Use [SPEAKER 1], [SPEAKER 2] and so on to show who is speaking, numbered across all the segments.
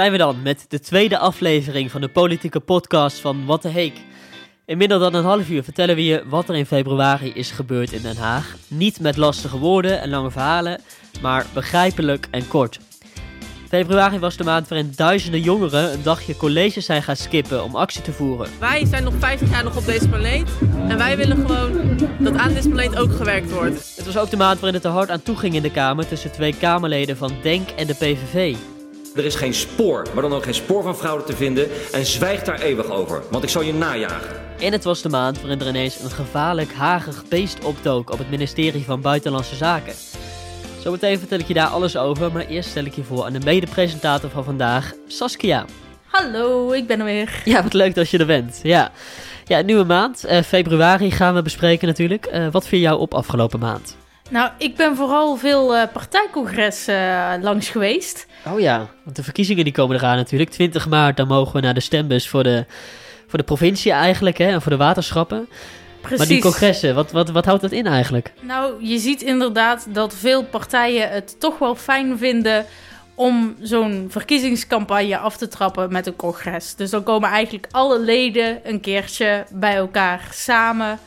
[SPEAKER 1] zijn we dan met de tweede aflevering van de politieke podcast van Wat de Heek. In minder dan een half uur vertellen we je wat er in februari is gebeurd in Den Haag. Niet met lastige woorden en lange verhalen, maar begrijpelijk en kort. Februari was de maand waarin duizenden jongeren een dagje college zijn gaan skippen om actie te voeren.
[SPEAKER 2] Wij zijn nog 50 jaar nog op deze planeet en wij willen gewoon dat aan deze planeet ook gewerkt wordt.
[SPEAKER 1] Het was ook de maand waarin het er hard aan toe ging in de Kamer tussen twee Kamerleden van DENK en de PVV.
[SPEAKER 3] Er is geen spoor, maar dan ook geen spoor van fraude te vinden en zwijg daar eeuwig over, want ik zal je najagen.
[SPEAKER 1] En het was de maand waarin er ineens een gevaarlijk hagig beest opdook op het ministerie van Buitenlandse Zaken. Zometeen vertel ik je daar alles over, maar eerst stel ik je voor aan de mede-presentator van vandaag, Saskia.
[SPEAKER 4] Hallo, ik ben er weer.
[SPEAKER 1] Ja, wat leuk dat je er bent. Ja, ja nieuwe maand. Uh, februari gaan we bespreken natuurlijk. Uh, wat viel jou op afgelopen maand?
[SPEAKER 4] Nou, ik ben vooral veel uh, partijcongressen langs geweest.
[SPEAKER 1] Oh ja, want de verkiezingen die komen eraan natuurlijk. 20 maart, dan mogen we naar de stembus voor de, voor de provincie eigenlijk hè, en voor de waterschappen.
[SPEAKER 4] Precies.
[SPEAKER 1] Maar die congressen, wat, wat, wat houdt dat in eigenlijk?
[SPEAKER 4] Nou, je ziet inderdaad dat veel partijen het toch wel fijn vinden om zo'n verkiezingscampagne af te trappen met een congres. Dus dan komen eigenlijk alle leden een keertje bij elkaar samen.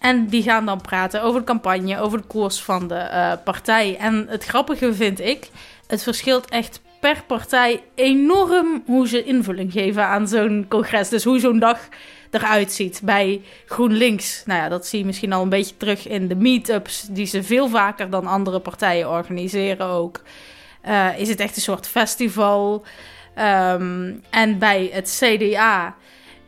[SPEAKER 4] En die gaan dan praten over de campagne, over de koers van de uh, partij. En het grappige vind ik, het verschilt echt per partij enorm hoe ze invulling geven aan zo'n congres. Dus hoe zo'n dag eruit ziet. Bij GroenLinks, nou ja, dat zie je misschien al een beetje terug in de meetups, die ze veel vaker dan andere partijen organiseren ook. Uh, is het echt een soort festival. Um, en bij het CDA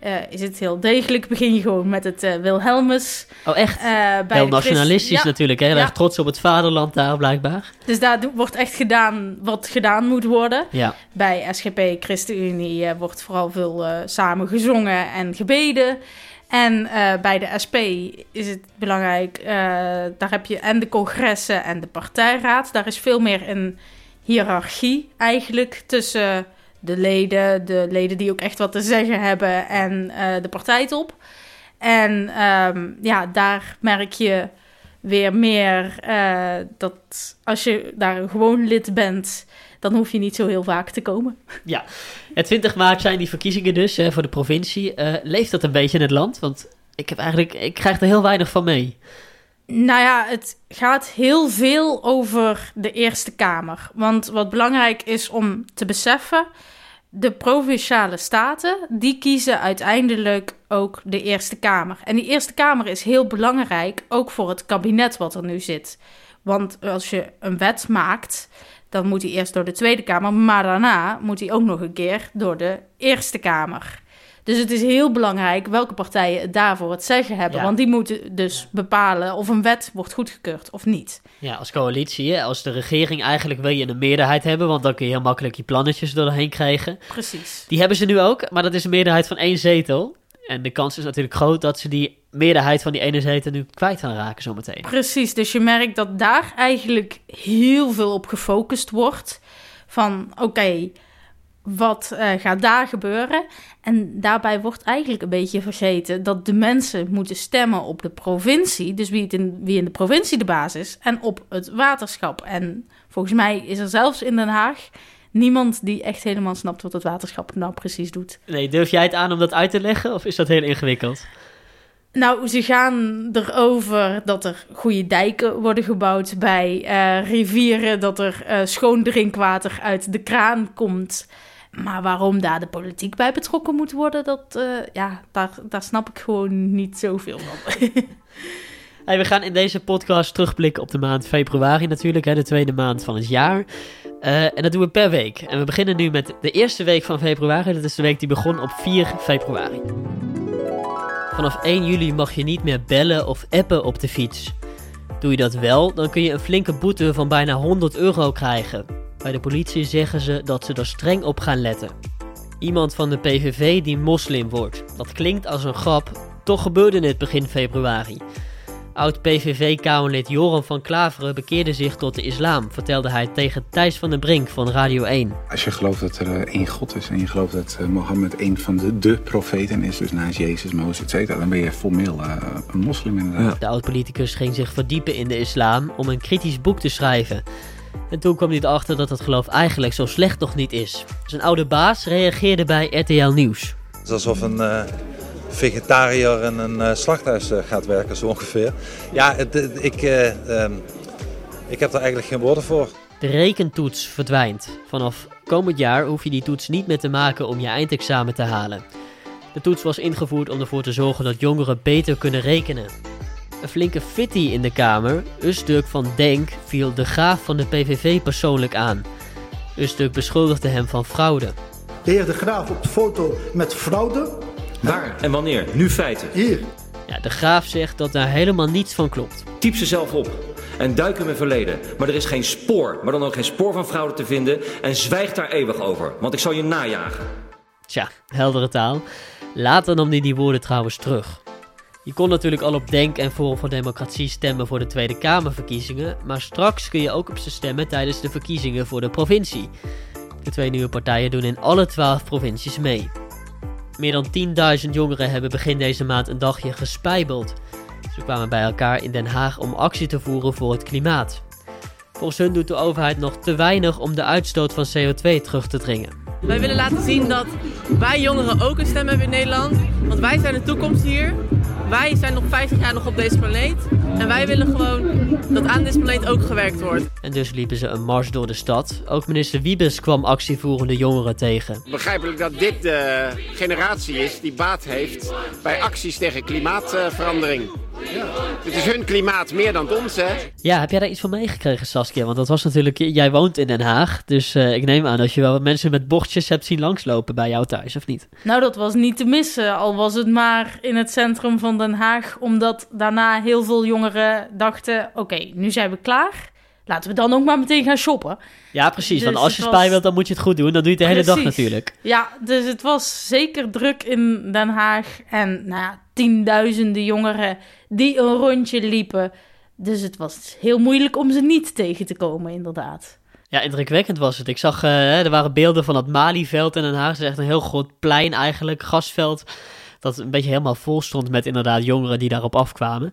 [SPEAKER 4] uh, is het heel degelijk. Begin je gewoon met het uh, Wilhelmus.
[SPEAKER 1] Oh, echt? Uh, heel nationalistisch ja. natuurlijk. Heel ja. erg trots op het vaderland daar, blijkbaar.
[SPEAKER 4] Dus daar wordt echt gedaan wat gedaan moet worden.
[SPEAKER 1] Ja.
[SPEAKER 4] Bij SGP, ChristenUnie, wordt vooral veel samen gezongen en gebeden. En bij de SP is het belangrijk, daar heb je en de congressen en de partijraad. Daar is veel meer een hiërarchie eigenlijk tussen de leden, de leden die ook echt wat te zeggen hebben en uh, de partijtop. En um, ja, daar merk je weer meer uh, dat als je daar een gewoon lid bent, dan hoef je niet zo heel vaak te komen.
[SPEAKER 1] Ja, en 20 maart zijn die verkiezingen dus hè, voor de provincie. Leeft dat een beetje in het land? Want ik, heb eigenlijk, ik krijg er heel weinig van mee.
[SPEAKER 4] Nou ja, het gaat heel veel over de Eerste Kamer. Want wat belangrijk is om te beseffen, de provinciale staten, die kiezen uiteindelijk ook de Eerste Kamer. En die Eerste Kamer is heel belangrijk, ook voor het kabinet wat er nu zit. Want als je een wet maakt, dan moet die eerst door de Tweede Kamer, maar daarna moet die ook nog een keer door de Eerste Kamer. Dus het is heel belangrijk welke partijen het daarvoor het zeggen hebben.
[SPEAKER 1] Ja.
[SPEAKER 4] Want die moeten dus bepalen of een wet wordt goedgekeurd of niet.
[SPEAKER 1] Ja, als coalitie, als de regering eigenlijk wil je een meerderheid hebben, want dan kun je heel makkelijk je plannetjes doorheen krijgen.
[SPEAKER 4] Precies.
[SPEAKER 1] Die hebben ze nu ook, maar dat is een meerderheid van één zetel. En de kans is natuurlijk groot dat ze die meerderheid van die ene zetel nu kwijt gaan raken zometeen.
[SPEAKER 4] Precies, dus je merkt dat daar eigenlijk heel veel op gefocust wordt. Van oké, okay, wat uh, gaat daar gebeuren? En daarbij wordt eigenlijk een beetje vergeten dat de mensen moeten stemmen op de provincie. Dus wie, het in, wie in de provincie de baas is. En op het waterschap. En volgens mij is er zelfs in Den Haag niemand die echt helemaal snapt wat het waterschap nou precies doet.
[SPEAKER 1] Nee, durf jij het aan om dat uit te leggen? Of is dat heel ingewikkeld?
[SPEAKER 4] Nou, ze gaan erover dat er goede dijken worden gebouwd bij uh, rivieren, dat er uh, schoon drinkwater uit de kraan komt. Maar waarom daar de politiek bij betrokken moet worden, dat, uh, ja, daar, daar snap ik gewoon niet zoveel van.
[SPEAKER 1] we gaan in deze podcast terugblikken op de maand februari natuurlijk, hè, de tweede maand van het jaar. Uh, en dat doen we per week. En we beginnen nu met de eerste week van februari. Dat is de week die begon op 4 februari. Vanaf 1 juli mag je niet meer bellen of appen op de fiets. Doe je dat wel, dan kun je een flinke boete van bijna 100 euro krijgen. Bij de politie zeggen ze dat ze er streng op gaan letten. Iemand van de PVV die moslim wordt. Dat klinkt als een grap, toch gebeurde het begin februari. Oud-PVV-Kamerlid Joran van Klaveren bekeerde zich tot de islam, vertelde hij tegen Thijs van den Brink van Radio 1.
[SPEAKER 5] Als je gelooft dat er uh, één God is en je gelooft dat uh, Mohammed een van de, de profeten is, dus naast Jezus, Mozes, etc., dan ben je formeel uh, een moslim inderdaad.
[SPEAKER 1] De oud-politicus ging zich verdiepen in de islam om een kritisch boek te schrijven. En toen kwam hij erachter dat het geloof eigenlijk zo slecht nog niet is. Zijn oude baas reageerde bij RTL Nieuws.
[SPEAKER 6] Het is alsof een uh, vegetariër in een uh, slachthuis uh, gaat werken, zo ongeveer. Ja, het, het, ik, ehm, ik heb er eigenlijk geen woorden voor.
[SPEAKER 1] De rekentoets verdwijnt. Vanaf komend jaar hoef je die toets niet meer te maken om je eindexamen te halen. De toets was ingevoerd om ervoor te zorgen dat jongeren beter kunnen rekenen. Een flinke fitty in de Kamer, Ustuk van Denk, viel de graaf van de PVV persoonlijk aan. Ustuk beschuldigde hem van fraude.
[SPEAKER 7] De heer De Graaf op de foto met fraude.
[SPEAKER 3] Waar en wanneer? Nu feiten.
[SPEAKER 7] Hier.
[SPEAKER 1] Ja, de graaf zegt dat daar helemaal niets van klopt.
[SPEAKER 3] Typ ze zelf op en duik in mijn verleden. Maar er is geen spoor, maar dan ook geen spoor van fraude te vinden en zwijg daar eeuwig over, want ik zal je najagen.
[SPEAKER 1] Tja, heldere taal. Later nam hij die woorden trouwens terug. Je kon natuurlijk al op Denk en Forum voor Democratie stemmen voor de Tweede Kamerverkiezingen, maar straks kun je ook op ze stemmen tijdens de verkiezingen voor de provincie. De twee nieuwe partijen doen in alle twaalf provincies mee. Meer dan 10.000 jongeren hebben begin deze maand een dagje gespijbeld. Ze kwamen bij elkaar in Den Haag om actie te voeren voor het klimaat. Volgens hun doet de overheid nog te weinig om de uitstoot van CO2 terug te dringen.
[SPEAKER 2] Wij willen laten zien dat wij jongeren ook een stem hebben in Nederland. Want wij zijn de toekomst hier. Wij zijn nog 50 jaar nog op deze planeet. En wij willen gewoon dat aan deze planeet ook gewerkt wordt.
[SPEAKER 1] En dus liepen ze een mars door de stad. Ook minister Wiebes kwam actievoerende jongeren tegen.
[SPEAKER 8] Begrijpelijk dat dit de generatie is die baat heeft bij acties tegen klimaatverandering. Ja. Het is hun klimaat meer dan het ons, hè?
[SPEAKER 1] Ja, heb jij daar iets van meegekregen, Saskia? Want dat was natuurlijk... Jij woont in Den Haag, dus uh, ik neem aan dat je wel wat mensen met bochtjes hebt zien langslopen bij jou thuis, of niet?
[SPEAKER 4] Nou, dat was niet te missen, al was het maar in het centrum van Den Haag, omdat daarna heel veel jongeren dachten, oké, nu zijn we klaar. Laten we dan ook maar meteen gaan shoppen.
[SPEAKER 1] Ja, precies. Dus want als je spijt wilt, dan moet je het goed doen. Dan doe je het de hele dag natuurlijk.
[SPEAKER 4] Ja, dus het was zeker druk in Den Haag. En nou ja, tienduizenden jongeren die een rondje liepen. Dus het was heel moeilijk om ze niet tegen te komen, inderdaad.
[SPEAKER 1] Ja, indrukwekkend was het. Ik zag, uh, er waren beelden van het Malieveld in Den Haag. Het is echt een heel groot plein eigenlijk, gasveld. Dat een beetje helemaal vol stond met inderdaad jongeren die daarop afkwamen.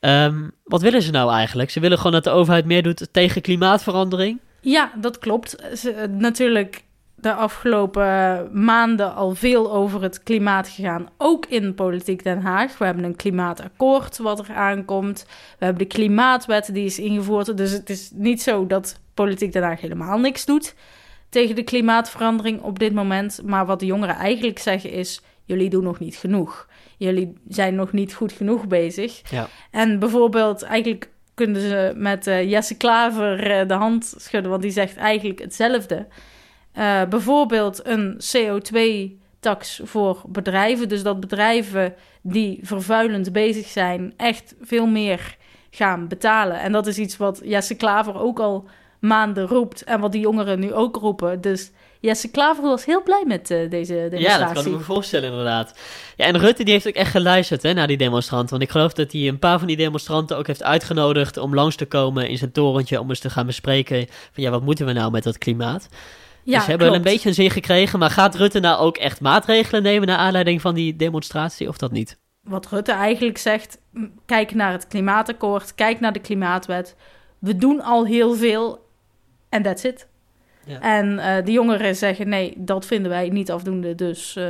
[SPEAKER 1] Um, wat willen ze nou eigenlijk? Ze willen gewoon dat de overheid meer doet tegen klimaatverandering?
[SPEAKER 4] Ja, dat klopt. Ze, natuurlijk de afgelopen maanden al veel over het klimaat gegaan. Ook in Politiek Den Haag. We hebben een klimaatakkoord wat er aankomt. We hebben de klimaatwet die is ingevoerd. Dus het is niet zo dat Politiek Den Haag helemaal niks doet tegen de klimaatverandering op dit moment. Maar wat de jongeren eigenlijk zeggen is: jullie doen nog niet genoeg. Jullie zijn nog niet goed genoeg bezig.
[SPEAKER 1] Ja.
[SPEAKER 4] En bijvoorbeeld, eigenlijk kunnen ze met uh, Jesse Klaver uh, de hand schudden, want die zegt eigenlijk hetzelfde. Uh, bijvoorbeeld een CO2-tax voor bedrijven. Dus dat bedrijven die vervuilend bezig zijn, echt veel meer gaan betalen. En dat is iets wat Jesse Klaver ook al maanden roept en wat die jongeren nu ook roepen. Dus Jesse Klaver was heel blij met uh, deze demonstratie.
[SPEAKER 1] Ja, dat kan ik me voorstellen inderdaad. Ja, en Rutte die heeft ook echt geluisterd hè, naar die demonstranten. Want ik geloof dat hij een paar van die demonstranten ook heeft uitgenodigd om langs te komen in zijn torentje om eens te gaan bespreken van ja, wat moeten we nou met dat klimaat? Ja, dus ze hebben wel een beetje een zin gekregen, maar gaat Rutte nou ook echt maatregelen nemen naar aanleiding van die demonstratie of dat niet?
[SPEAKER 4] Wat Rutte eigenlijk zegt, kijk naar het klimaatakkoord, kijk naar de klimaatwet. We doen al heel veel en that's it. Ja. En uh, de jongeren zeggen nee, dat vinden wij niet afdoende, dus uh,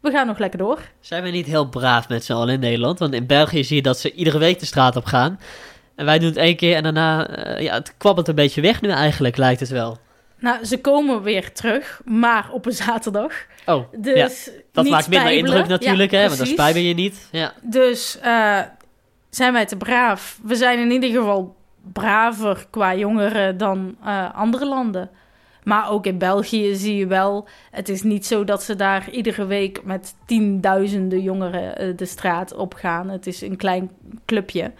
[SPEAKER 4] we gaan nog lekker door.
[SPEAKER 1] Zijn we niet heel braaf met z'n allen in Nederland? Want in België zie je dat ze iedere week de straat op gaan. En wij doen het één keer en daarna, uh, ja, het kwabbelt een beetje weg nu eigenlijk, lijkt het wel.
[SPEAKER 4] Nou, ze komen weer terug, maar op een zaterdag.
[SPEAKER 1] Oh, dus ja. dat maakt minder indruk natuurlijk, ja, hè, want dan spijben je niet. Ja.
[SPEAKER 4] Dus uh, zijn wij te braaf? We zijn in ieder geval braver qua jongeren dan uh, andere landen. Maar ook in België zie je wel, het is niet zo dat ze daar iedere week met tienduizenden jongeren uh, de straat op gaan. Het is een klein clubje.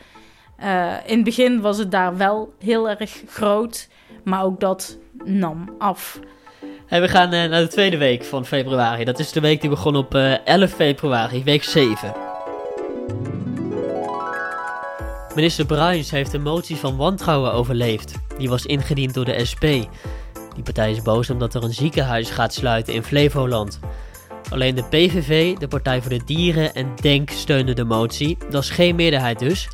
[SPEAKER 4] In het begin was het daar wel heel erg groot, maar ook dat nam af.
[SPEAKER 1] We gaan uh, naar de tweede week van februari. Dat is de week die begon op 11 februari, week 7. Minister Bruins heeft een motie van wantrouwen overleefd. Die was ingediend door de SP. Die partij is boos omdat er een ziekenhuis gaat sluiten in Flevoland. Alleen de PVV, de Partij voor de Dieren en DENK steunden de motie. Dat is geen meerderheid dus.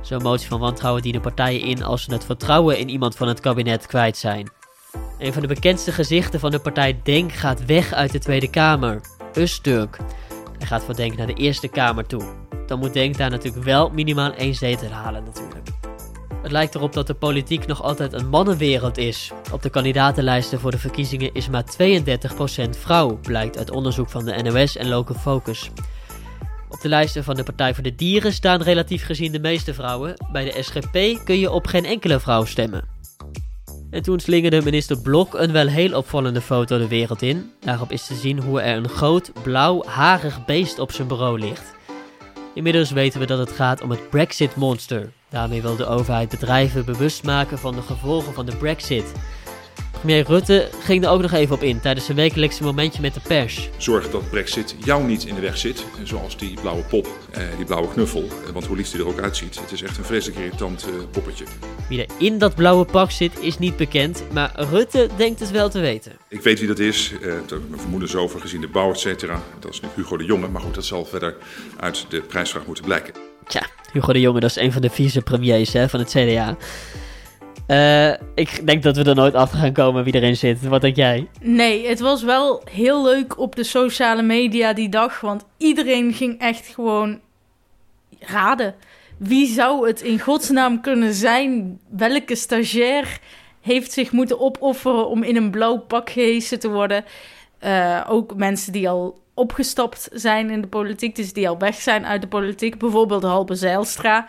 [SPEAKER 1] Zo'n motie van wantrouwen dienen partijen in als ze het vertrouwen in iemand van het kabinet kwijt zijn. Een van de bekendste gezichten van de partij Denk gaat weg uit de Tweede Kamer. Usturk. Hij gaat van Denk naar de Eerste Kamer toe. Dan moet Denk daar natuurlijk wel minimaal één zetel halen natuurlijk. Het lijkt erop dat de politiek nog altijd een mannenwereld is. Op de kandidatenlijsten voor de verkiezingen is maar 32% vrouw, blijkt uit onderzoek van de NOS en Local Focus. Op de lijsten van de Partij voor de Dieren staan relatief gezien de meeste vrouwen. Bij de SGP kun je op geen enkele vrouw stemmen. En toen slingerde minister Blok een wel heel opvallende foto de wereld in. Daarop is te zien hoe er een groot, blauw, harig beest op zijn bureau ligt. Inmiddels weten we dat het gaat om het Brexit-monster. Daarmee wil de overheid bedrijven bewust maken van de gevolgen van de Brexit. Premier Rutte ging er ook nog even op in tijdens zijn wekelijkse momentje met de pers.
[SPEAKER 9] Zorg dat Brexit jou niet in de weg zit, zoals die blauwe pop, eh, die blauwe knuffel. Eh, want hoe lief die er ook uitziet, het is echt een vreselijk irritant eh, poppetje.
[SPEAKER 1] Wie er in dat blauwe pak zit is niet bekend, maar Rutte denkt het wel te weten.
[SPEAKER 9] Ik weet wie dat is, eh, daar heb ik mijn vermoedens over gezien de bouw, et cetera. Dat is nu Hugo de Jonge, maar goed, dat zal verder uit de prijsvraag moeten blijken.
[SPEAKER 1] Tja, Hugo de Jonge, dat is een van de vicepremiers hè, van het CDA. Eh, ik denk dat we er nooit achter gaan komen wie erin zit. Wat denk jij?
[SPEAKER 4] Nee, het was wel heel leuk op de sociale media die dag. Want iedereen ging echt gewoon raden. Wie zou het in godsnaam kunnen zijn? Welke stagiair heeft zich moeten opofferen om in een blauw pak gehesen te worden? Uh, ook mensen die al opgestapt zijn in de politiek, dus die al weg zijn uit de politiek. Bijvoorbeeld Halbe Zijlstra.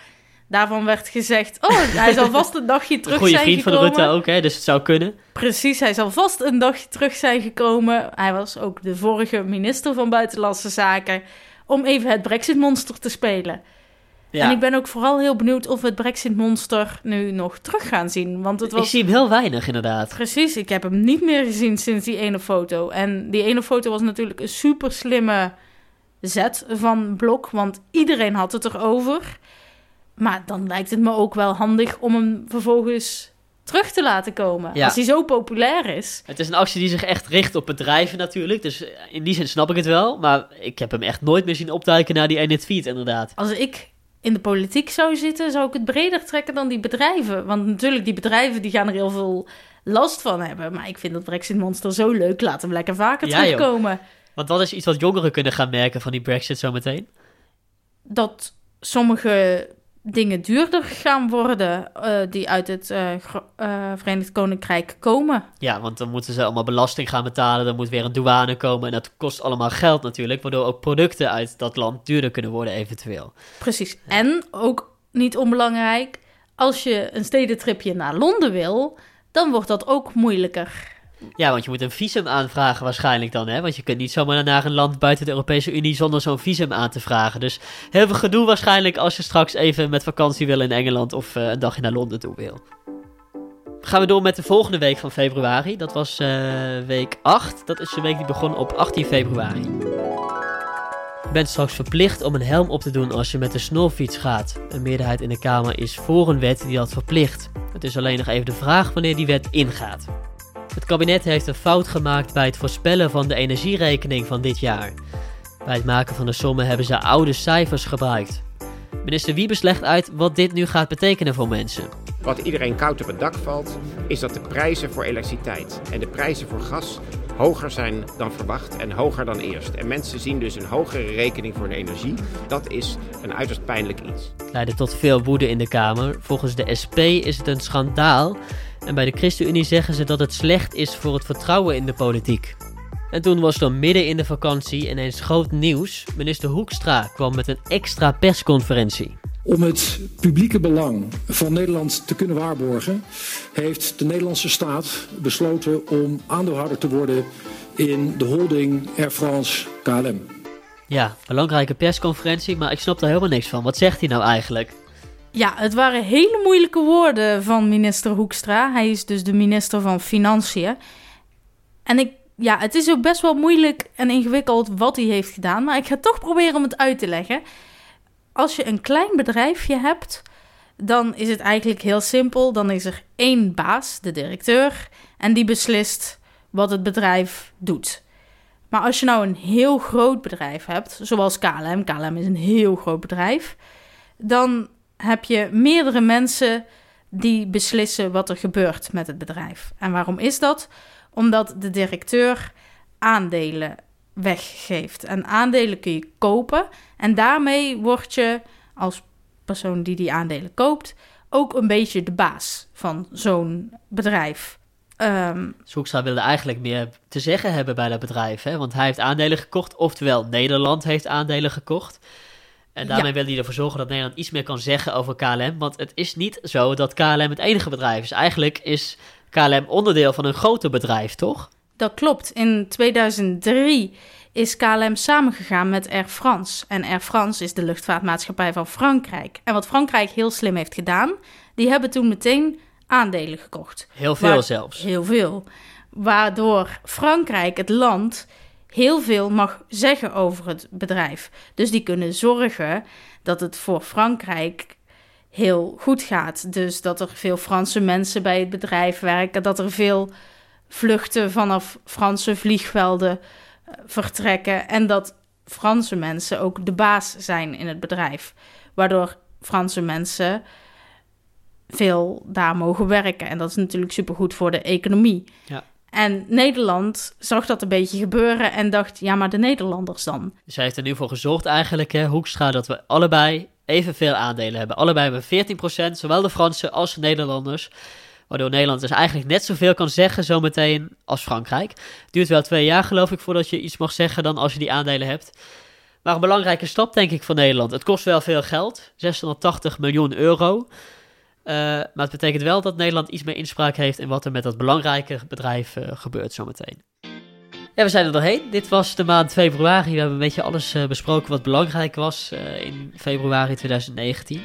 [SPEAKER 4] Daarvan werd gezegd, oh, hij zal vast een dagje terug
[SPEAKER 1] Goeie
[SPEAKER 4] zijn
[SPEAKER 1] vriend
[SPEAKER 4] gekomen.
[SPEAKER 1] van Rutte ook, hè, dus het zou kunnen.
[SPEAKER 4] Precies, hij zal vast een dagje terug zijn gekomen. Hij was ook de vorige minister van Buitenlandse Zaken. Om even het Brexit-monster te spelen.
[SPEAKER 1] Ja.
[SPEAKER 4] En ik ben ook vooral heel benieuwd of we het Brexit-monster nu nog terug gaan zien. Want het was...
[SPEAKER 1] Ik zie hem heel weinig, inderdaad.
[SPEAKER 4] Precies, ik heb hem niet meer gezien sinds die ene foto. En die ene foto was natuurlijk een super slimme zet van Blok, want iedereen had het erover. Maar dan lijkt het me ook wel handig om hem vervolgens terug te laten komen.
[SPEAKER 1] Ja.
[SPEAKER 4] Als hij zo populair is.
[SPEAKER 1] Het is een actie die zich echt richt op bedrijven natuurlijk. Dus in die zin snap ik het wel. Maar ik heb hem echt nooit meer zien opduiken naar die ene tweet, inderdaad.
[SPEAKER 4] Als ik in de politiek zou zitten, zou ik het breder trekken dan die bedrijven. Want natuurlijk, die bedrijven die gaan er heel veel last van hebben. Maar ik vind dat Brexit-monster zo leuk. Laat hem lekker vaker
[SPEAKER 1] Ja, joh.
[SPEAKER 4] terugkomen.
[SPEAKER 1] Want wat is iets wat jongeren kunnen gaan merken van die Brexit zometeen?
[SPEAKER 4] dat sommige dingen duurder gaan worden eh, die uit het eh, eh, Verenigd Koninkrijk komen.
[SPEAKER 1] Ja, want dan moeten ze allemaal belasting gaan betalen. Er moet weer een douane komen. En dat kost allemaal geld natuurlijk. Waardoor ook producten uit dat land duurder kunnen worden, eventueel.
[SPEAKER 4] Precies. En ook niet onbelangrijk, als je een stedentripje naar Londen wil, dan wordt dat ook moeilijker.
[SPEAKER 1] Ja, want je moet een visum aanvragen waarschijnlijk dan, hè? Want je kunt niet zomaar naar een land buiten de Europese Unie zonder zo'n visum aan te vragen. Dus heel veel gedoe waarschijnlijk als je straks even met vakantie wil in Engeland of eh, een dagje naar Londen toe wil. Gaan we door met de volgende week van februari. Dat was eh, week 8. Dat is de week die begon op 18 februari. Je bent straks verplicht om een helm op te doen als je met de snorfiets gaat. Een meerderheid in de Kamer is voor een wet die dat verplicht. Het is alleen nog even de vraag wanneer die wet ingaat. Het kabinet heeft een fout gemaakt bij het voorspellen van de energierekening van dit jaar. Bij het maken van de sommen hebben ze oude cijfers gebruikt. Minister Wiebes legt uit wat dit nu gaat betekenen voor mensen.
[SPEAKER 8] Wat iedereen koud op het dak valt, is dat de prijzen voor elektriciteit en de prijzen voor gas hoger zijn dan verwacht en hoger dan eerst. En mensen zien dus een hogere rekening voor de energie. Dat is een uiterst pijnlijk iets.
[SPEAKER 1] Leidde tot veel woede in de Kamer. Volgens de SP is het een schandaal. En bij de ChristenUnie zeggen ze dat het slecht is voor het vertrouwen in de politiek. En toen was er midden in de vakantie ineens groot nieuws. Minister Hoekstra kwam met een extra persconferentie.
[SPEAKER 10] Om het publieke belang van Nederland te kunnen waarborgen, heeft de Nederlandse staat besloten om aandeelhouder te worden in de holding Air France KLM.
[SPEAKER 1] Ja, belangrijke persconferentie, maar ik snap daar helemaal niks van. Wat zegt hij nou eigenlijk?
[SPEAKER 4] Ja, het waren hele moeilijke woorden van minister Hoekstra. Hij is dus de minister van Financiën. En ik, ja, het is ook best wel moeilijk en ingewikkeld wat hij heeft gedaan. Maar ik ga toch proberen om het uit te leggen. Als je een klein bedrijfje hebt, dan is het eigenlijk heel simpel. Dan is er één baas, de directeur, en die beslist wat het bedrijf doet. Maar als je nou een heel groot bedrijf hebt, zoals KLM, KLM is een heel groot bedrijf, dan heb je meerdere mensen die beslissen wat er gebeurt met het bedrijf. En waarom is dat? Omdat de directeur aandelen weggeeft. En aandelen kun je kopen. En daarmee word je als persoon die die aandelen koopt ook een beetje de baas van zo'n bedrijf. Um,
[SPEAKER 1] Zoekstra wilde eigenlijk meer te zeggen hebben bij dat bedrijf, hè? want hij heeft aandelen gekocht, oftewel Nederland heeft aandelen gekocht. En daarmee wil hij ervoor zorgen dat Nederland iets meer kan zeggen over KLM. Want het is niet zo dat KLM het enige bedrijf is. Eigenlijk is KLM onderdeel van een groter bedrijf, toch?
[SPEAKER 4] Dat klopt. In 2003 is KLM samengegaan met Air France. En Air France is de luchtvaartmaatschappij van Frankrijk. En wat Frankrijk heel slim heeft gedaan, die hebben toen meteen aandelen gekocht.
[SPEAKER 1] Heel veel zelfs.
[SPEAKER 4] Heel veel. Waardoor Frankrijk, het land, heel veel mag zeggen over het bedrijf. Dus die kunnen zorgen dat het voor Frankrijk heel goed gaat. Dus dat er veel Franse mensen bij het bedrijf werken, dat er veel vluchten vanaf Franse vliegvelden eh, vertrekken en dat Franse mensen ook de baas zijn in het bedrijf. Waardoor Franse mensen veel daar mogen werken. En dat is natuurlijk supergoed voor de economie.
[SPEAKER 1] Ja.
[SPEAKER 4] En Nederland zag dat een beetje gebeuren en dacht, ja, maar de Nederlanders dan?
[SPEAKER 1] Zij heeft er nu voor gezorgd eigenlijk, hè, Hoekstra, dat we allebei evenveel aandelen hebben. Allebei hebben 14%, zowel de Fransen als de Nederlanders. Waardoor Nederland dus eigenlijk net zoveel kan zeggen zometeen als Frankrijk. Duurt wel twee jaar geloof ik voordat je iets mag zeggen dan als je die aandelen hebt. Maar een belangrijke stap denk ik voor Nederland. Het kost wel veel geld, 680 miljoen euro. Uh, maar het betekent wel dat Nederland iets meer inspraak heeft in wat er met dat belangrijke bedrijf uh, gebeurt zometeen. Ja, we zijn er doorheen. Dit was de maand februari. We hebben een beetje alles uh, besproken wat belangrijk was in februari 2019.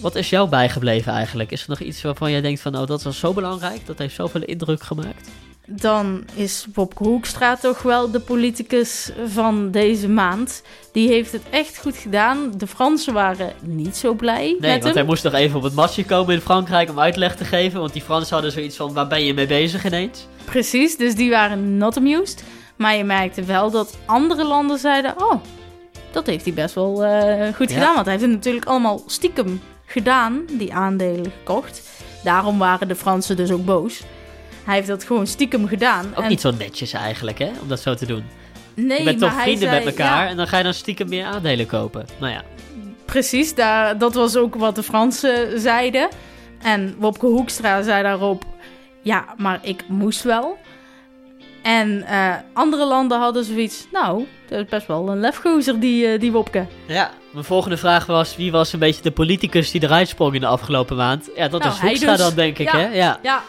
[SPEAKER 1] Wat is jou bijgebleven eigenlijk? Is er nog iets waarvan jij denkt van, oh, dat was zo belangrijk, dat heeft zoveel indruk gemaakt?
[SPEAKER 4] Dan is Bobke Hoekstra toch wel de politicus van deze maand. Die heeft het echt goed gedaan. De Fransen waren niet zo blij
[SPEAKER 1] nee,
[SPEAKER 4] want
[SPEAKER 1] hem. hij moest nog even op het matje komen in Frankrijk om uitleg te geven. Want die Fransen hadden zoiets van, waar ben je mee bezig ineens?
[SPEAKER 4] Precies, dus die waren not amused. Maar je merkte wel dat andere landen zeiden, oh, dat heeft hij best wel uh, goed ja. gedaan. Want hij heeft het natuurlijk allemaal stiekem gedaan, die aandelen gekocht. Daarom waren de Fransen dus ook boos. Hij heeft dat gewoon stiekem gedaan.
[SPEAKER 1] Ook niet zo netjes eigenlijk, hè, om dat zo te doen.
[SPEAKER 4] Nee,
[SPEAKER 1] je bent toch vrienden
[SPEAKER 4] zei,
[SPEAKER 1] met elkaar
[SPEAKER 4] ja,
[SPEAKER 1] en dan ga je dan stiekem meer aandelen kopen. Nou ja.
[SPEAKER 4] Precies, daar, dat was ook wat de Fransen zeiden. En Wopke Hoekstra zei daarop, ja, maar ik moest wel. En uh, andere landen hadden zoiets, nou, dat is best wel een lefgozer, die, uh, die Wopke.
[SPEAKER 1] Ja, mijn volgende vraag was, wie was een beetje de politicus die eruit sprong in de afgelopen maand? Ja, dat
[SPEAKER 4] nou,
[SPEAKER 1] was Hoekstra
[SPEAKER 4] dus.
[SPEAKER 1] dan, denk ik,
[SPEAKER 4] ja,
[SPEAKER 1] hè? Ja.
[SPEAKER 4] ja.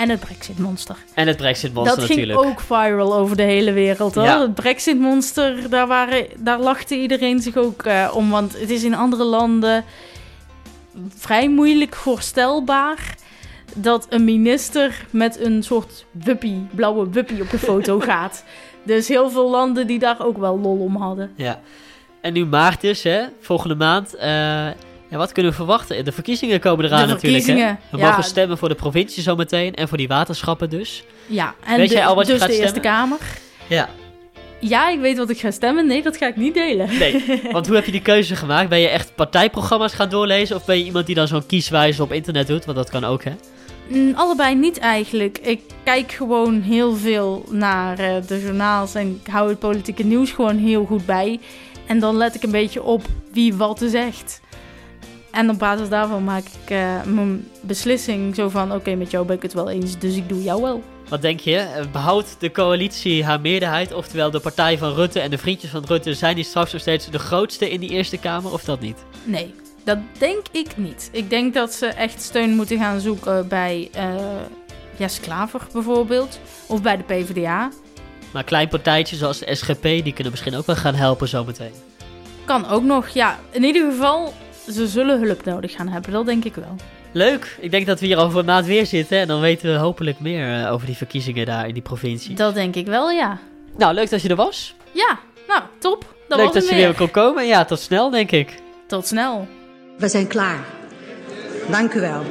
[SPEAKER 4] En het Brexit-monster.
[SPEAKER 1] En het Brexit-monster
[SPEAKER 4] Dat
[SPEAKER 1] natuurlijk.
[SPEAKER 4] ging ook viral over de hele wereld, hoor.
[SPEAKER 1] Ja.
[SPEAKER 4] Het Brexit-monster, daar, waren, daar lachte iedereen zich ook uh, om. Want het is in andere landen vrij moeilijk voorstelbaar dat een minister met een soort wuppie, blauwe wuppie op de foto gaat. Dus heel veel landen die daar ook wel lol om hadden.
[SPEAKER 1] Ja. En nu maart dus, hè? Volgende maand. Uh, ja, wat kunnen we verwachten? De verkiezingen komen eraan
[SPEAKER 4] de
[SPEAKER 1] natuurlijk. Hè? We
[SPEAKER 4] ja.
[SPEAKER 1] mogen stemmen voor de provincie zometeen en voor die waterschappen dus.
[SPEAKER 4] Ja, en
[SPEAKER 1] Weet
[SPEAKER 4] de,
[SPEAKER 1] jij al wat je
[SPEAKER 4] dus
[SPEAKER 1] gaat
[SPEAKER 4] de Eerste
[SPEAKER 1] stemmen?
[SPEAKER 4] Kamer.
[SPEAKER 1] Ja.
[SPEAKER 4] Ja, ik weet wat ik ga stemmen. Nee, dat ga ik niet delen.
[SPEAKER 1] Nee, want hoe heb je die keuze gemaakt? Ben je echt partijprogramma's gaan doorlezen? Of ben je iemand die dan zo'n kieswijze op internet doet? Want dat kan ook, hè?
[SPEAKER 4] Mm, allebei niet eigenlijk. Ik kijk gewoon heel veel naar eh, de journaals en ik hou het politieke nieuws gewoon heel goed bij. En dan let ik een beetje op wie wat zegt. En op basis daarvan maak ik eh, mijn beslissing zo van... oké, met jou ben ik het wel eens, dus ik doe jou wel.
[SPEAKER 1] Wat denk je? Eh, Behoudt de coalitie haar meerderheid? Oftewel de partij van Rutte en de vriendjes van Rutte... zijn die straks nog steeds de grootste in die Eerste Kamer of dat niet?
[SPEAKER 4] Nee, dat denk ik niet. Ik denk dat ze echt steun moeten gaan zoeken bij eh Jess Klaver bijvoorbeeld. Of bij de PvdA.
[SPEAKER 1] Maar klein partijtjes zoals de SGP... die kunnen misschien ook wel gaan helpen zometeen.
[SPEAKER 4] Kan ook nog, ja. In ieder geval, ze zullen hulp nodig gaan hebben. Dat denk ik wel.
[SPEAKER 1] Leuk. Ik denk dat we hier over een maand weer zitten. En dan weten we hopelijk meer eh, over die verkiezingen daar in die provincie.
[SPEAKER 4] Dat denk ik wel, ja.
[SPEAKER 1] Nou, leuk dat je er was.
[SPEAKER 4] Ja, nou, top. Dat
[SPEAKER 1] leuk
[SPEAKER 4] was
[SPEAKER 1] dat je weer kon komen. Ja, tot snel denk ik.
[SPEAKER 4] Tot snel.
[SPEAKER 11] We zijn klaar. Dank u wel.